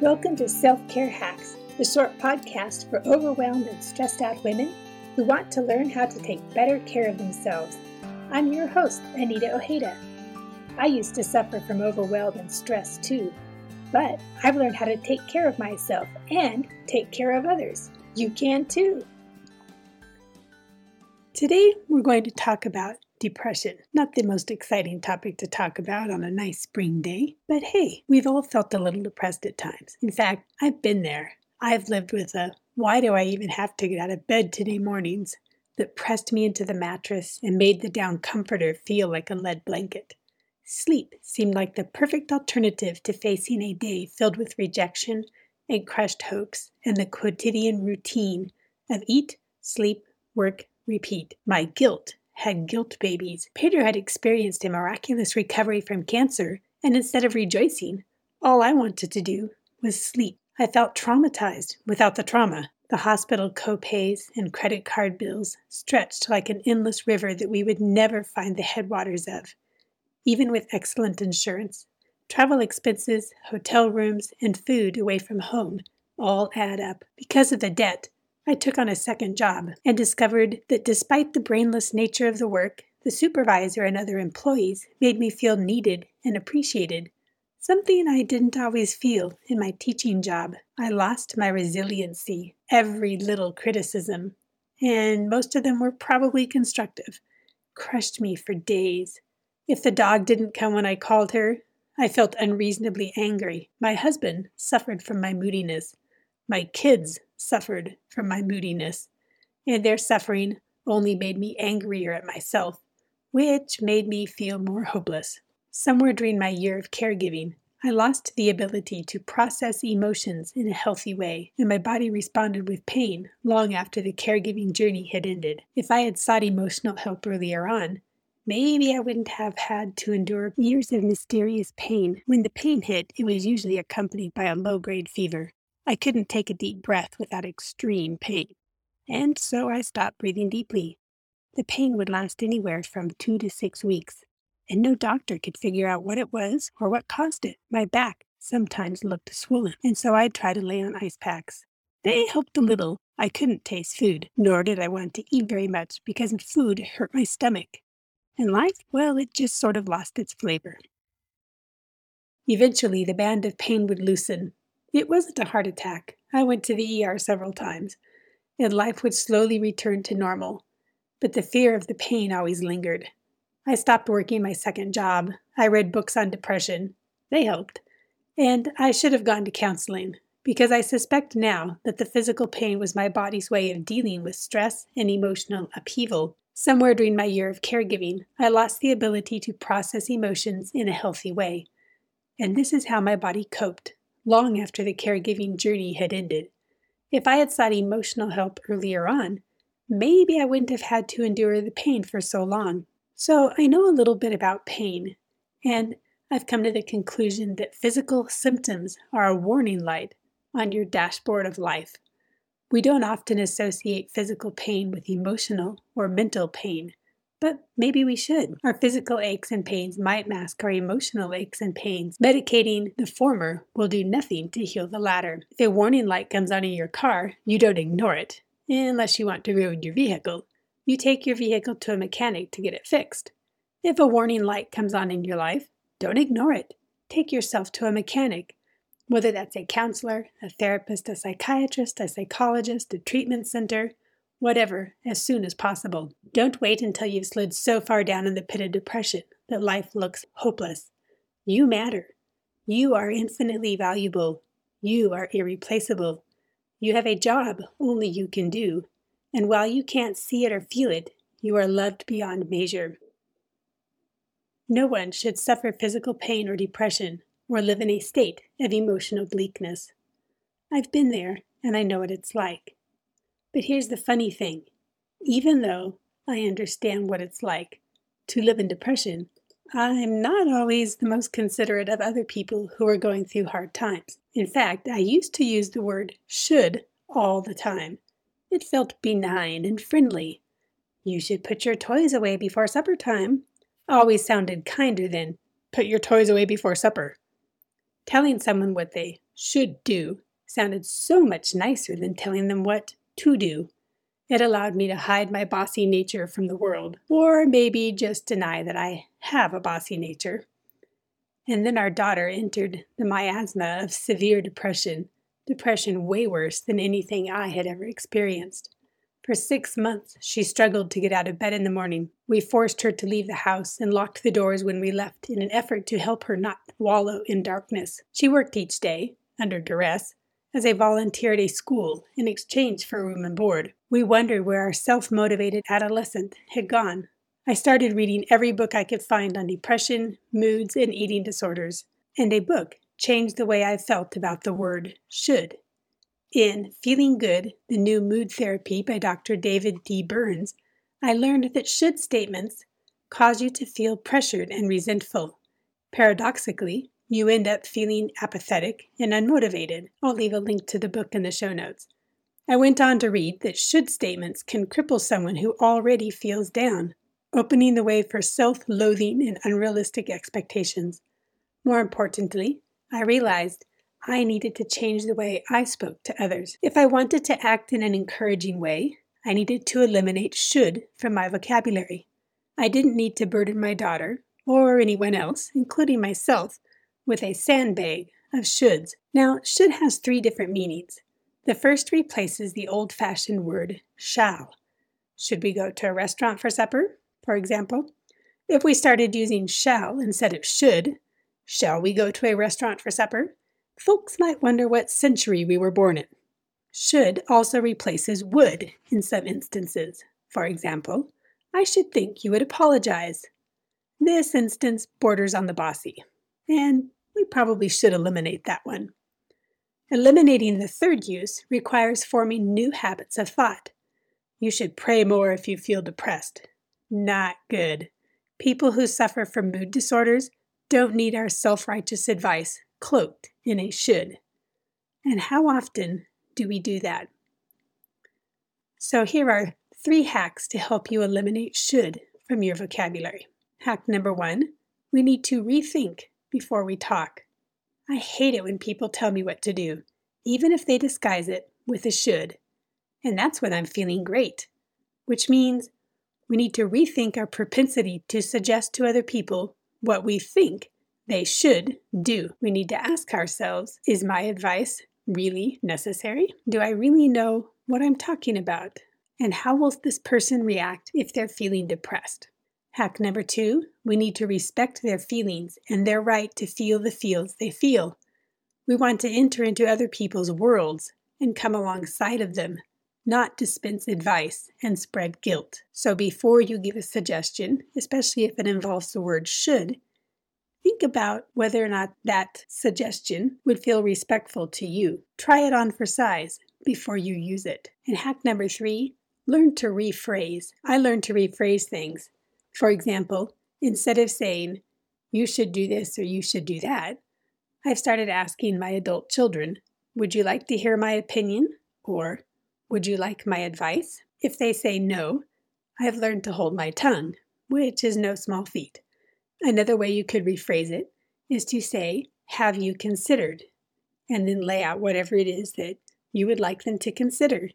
Welcome to Self Care Hacks, the short podcast for overwhelmed and stressed out women who want to learn how to take better care of themselves. I'm your host, Anita Ojeda. I used to suffer from overwhelm and stress too, but I've learned how to take care of myself and take care of others. You can too. Today, we're going to talk about depression. Not the most exciting topic to talk about on a nice spring day, but hey, we've all felt a little depressed at times. In fact, I've been there. I've lived with a why do I even have to get out of bed today mornings that pressed me into the mattress and made the down comforter feel like a lead blanket. Sleep seemed like the perfect alternative to facing a day filled with rejection and crushed hopes and the quotidian routine of eat, sleep, work, repeat. My guilt had guilt babies. Pedro had experienced a miraculous recovery from cancer, and instead of rejoicing, all I wanted to do was sleep. I felt traumatized without the trauma. The hospital co-pays and credit card bills stretched like an endless river that we would never find the headwaters of. Even with excellent insurance, travel expenses, hotel rooms, and food away from home all add up. Because of the debt, I took on a second job and discovered that despite the brainless nature of the work, the supervisor and other employees made me feel needed and appreciated, something I didn't always feel in my teaching job. I lost my resiliency, every little criticism, and most of them were probably constructive, crushed me for days. If the dog didn't come when I called her, I felt unreasonably angry. My husband suffered from my moodiness. My kids suffered from my moodiness, and their suffering only made me angrier at myself, which made me feel more hopeless. Somewhere during my year of caregiving, I lost the ability to process emotions in a healthy way, and my body responded with pain long after the caregiving journey had ended. If I had sought emotional help earlier on, maybe I wouldn't have had to endure years of mysterious pain. When the pain hit, it was usually accompanied by a low grade fever. I couldn't take a deep breath without extreme pain, and so I stopped breathing deeply. The pain would last anywhere from two to six weeks, and no doctor could figure out what it was or what caused it. My back sometimes looked swollen, and so I'd try to lay on ice packs. They helped a little. I couldn't taste food, nor did I want to eat very much because food hurt my stomach. And life, well, it just sort of lost its flavor. Eventually, the band of pain would loosen, it wasn't a heart attack. I went to the ER several times, and life would slowly return to normal. But the fear of the pain always lingered. I stopped working my second job. I read books on depression. They helped. And I should have gone to counseling, because I suspect now that the physical pain was my body's way of dealing with stress and emotional upheaval. Somewhere during my year of caregiving, I lost the ability to process emotions in a healthy way. And this is how my body coped long after the caregiving journey had ended. If I had sought emotional help earlier on, maybe I wouldn't have had to endure the pain for so long. So I know a little bit about pain, and I've come to the conclusion that physical symptoms are a warning light on your dashboard of life. We don't often associate physical pain with emotional or mental pain, but maybe we should. Our physical aches and pains might mask our emotional aches and pains. Medicating the former will do nothing to heal the latter. If a warning light comes on in your car, you don't ignore it, unless you want to ruin your vehicle. You take your vehicle to a mechanic to get it fixed. If a warning light comes on in your life, don't ignore it. Take yourself to a mechanic, whether that's a counselor, a therapist, a psychiatrist, a psychologist, a treatment center, whatever, as soon as possible. Don't wait until you've slid so far down in the pit of depression that life looks hopeless. You matter. You are infinitely valuable. You are irreplaceable. You have a job only you can do. And while you can't see it or feel it, you are loved beyond measure. No one should suffer physical pain or depression or live in a state of emotional bleakness. I've been there and I know what it's like. But here's the funny thing even though I understand what it's like to live in depression, I'm not always the most considerate of other people who are going through hard times. In fact, I used to use the word should all the time. It felt benign and friendly. You should put your toys away before supper time. Always sounded kinder than put your toys away before supper. Telling someone what they should do sounded so much nicer than telling them what to do. It allowed me to hide my bossy nature from the world, or maybe just deny that I have a bossy nature. And then our daughter entered the miasma of severe depression, depression way worse than anything I had ever experienced. For six months, she struggled to get out of bed in the morning. We forced her to leave the house and locked the doors when we left in an effort to help her not wallow in darkness. She worked each day, under duress, as I volunteered a school in exchange for room and board. We wondered where our self motivated adolescent had gone. I started reading every book I could find on depression, moods, and eating disorders, and a book changed the way I felt about the word should. In Feeling Good, the new mood therapy by Dr. David D. Burns, I learned that should statements cause you to feel pressured and resentful. Paradoxically, you end up feeling apathetic and unmotivated. I'll leave a link to the book in the show notes. I went on to read that should statements can cripple someone who already feels down, opening the way for self loathing and unrealistic expectations. More importantly, I realized I needed to change the way I spoke to others. If I wanted to act in an encouraging way, I needed to eliminate should from my vocabulary. I didn't need to burden my daughter, or anyone else, including myself, with a sandbag of shoulds. Now, should has three different meanings. The first replaces the old fashioned word shall. Should we go to a restaurant for supper, for example? If we started using shall instead of should, shall we go to a restaurant for supper? Folks might wonder what century we were born in. Should also replaces would in some instances. For example, I should think you would apologize. This instance borders on the bossy, and we probably should eliminate that one. Eliminating the third use requires forming new habits of thought. You should pray more if you feel depressed. Not good. People who suffer from mood disorders don't need our self righteous advice cloaked in a should. And how often do we do that? So, here are three hacks to help you eliminate should from your vocabulary. Hack number one we need to rethink before we talk. I hate it when people tell me what to do, even if they disguise it with a should. And that's when I'm feeling great, which means we need to rethink our propensity to suggest to other people what we think they should do. We need to ask ourselves is my advice really necessary? Do I really know what I'm talking about? And how will this person react if they're feeling depressed? Hack number two, we need to respect their feelings and their right to feel the feels they feel. We want to enter into other people's worlds and come alongside of them, not dispense advice and spread guilt. So before you give a suggestion, especially if it involves the word should, think about whether or not that suggestion would feel respectful to you. Try it on for size before you use it. And hack number three, learn to rephrase. I learned to rephrase things for example, instead of saying, you should do this or you should do that, I've started asking my adult children, would you like to hear my opinion? Or, would you like my advice? If they say no, I have learned to hold my tongue, which is no small feat. Another way you could rephrase it is to say, Have you considered? And then lay out whatever it is that you would like them to consider.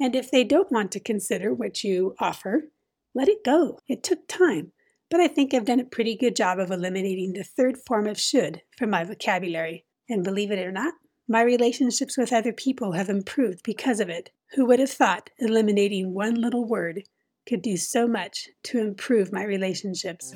And if they don't want to consider what you offer, let it go. It took time, but I think I've done a pretty good job of eliminating the third form of should from my vocabulary. And believe it or not, my relationships with other people have improved because of it. Who would have thought eliminating one little word could do so much to improve my relationships?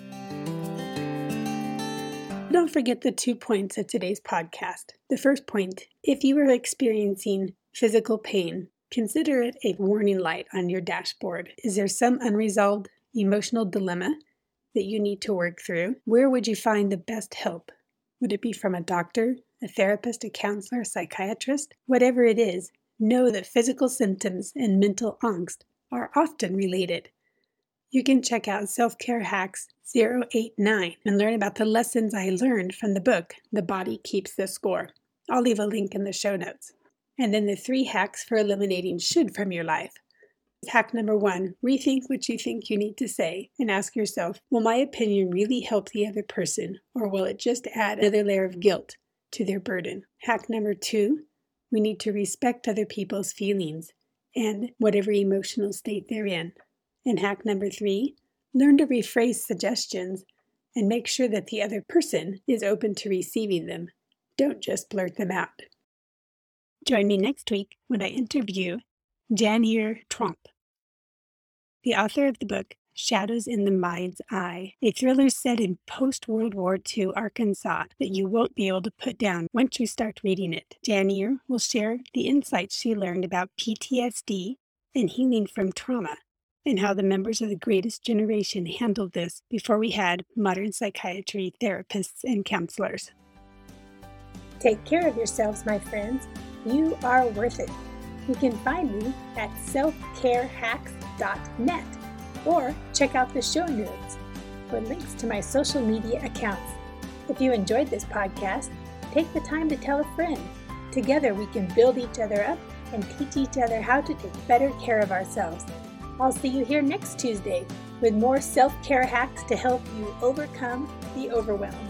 Don't forget the two points of today's podcast. The first point if you are experiencing physical pain, Consider it a warning light on your dashboard. Is there some unresolved emotional dilemma that you need to work through? Where would you find the best help? Would it be from a doctor, a therapist, a counselor, a psychiatrist? Whatever it is, know that physical symptoms and mental angst are often related. You can check out Self Care Hacks 089 and learn about the lessons I learned from the book, The Body Keeps the Score. I'll leave a link in the show notes. And then the three hacks for eliminating should from your life. Hack number one rethink what you think you need to say and ask yourself Will my opinion really help the other person, or will it just add another layer of guilt to their burden. Hack number two we need to respect other people's feelings and whatever emotional state they're in. And hack number three learn to rephrase suggestions and make sure that the other person is open to receiving them. Don't just blurt them out. Join me next week when I interview Janyre Tromp, the author of the book Shadows in the Mind's Eye, a thriller set in post World War II Arkansas that you won't be able to put down once you start reading it. Janyre will share the insights she learned about PTSD and healing from trauma, and how the members of the greatest generation handled this before we had modern psychiatry therapists and counselors. Take care of yourselves, my friends. You are worth it. You can find me at selfcarehacks.net or check out the show notes for links to my social media accounts. If you enjoyed this podcast, take the time to tell a friend. Together, we can build each other up and teach each other how to take better care of ourselves. I'll see you here next Tuesday with more self care hacks to help you overcome the overwhelm.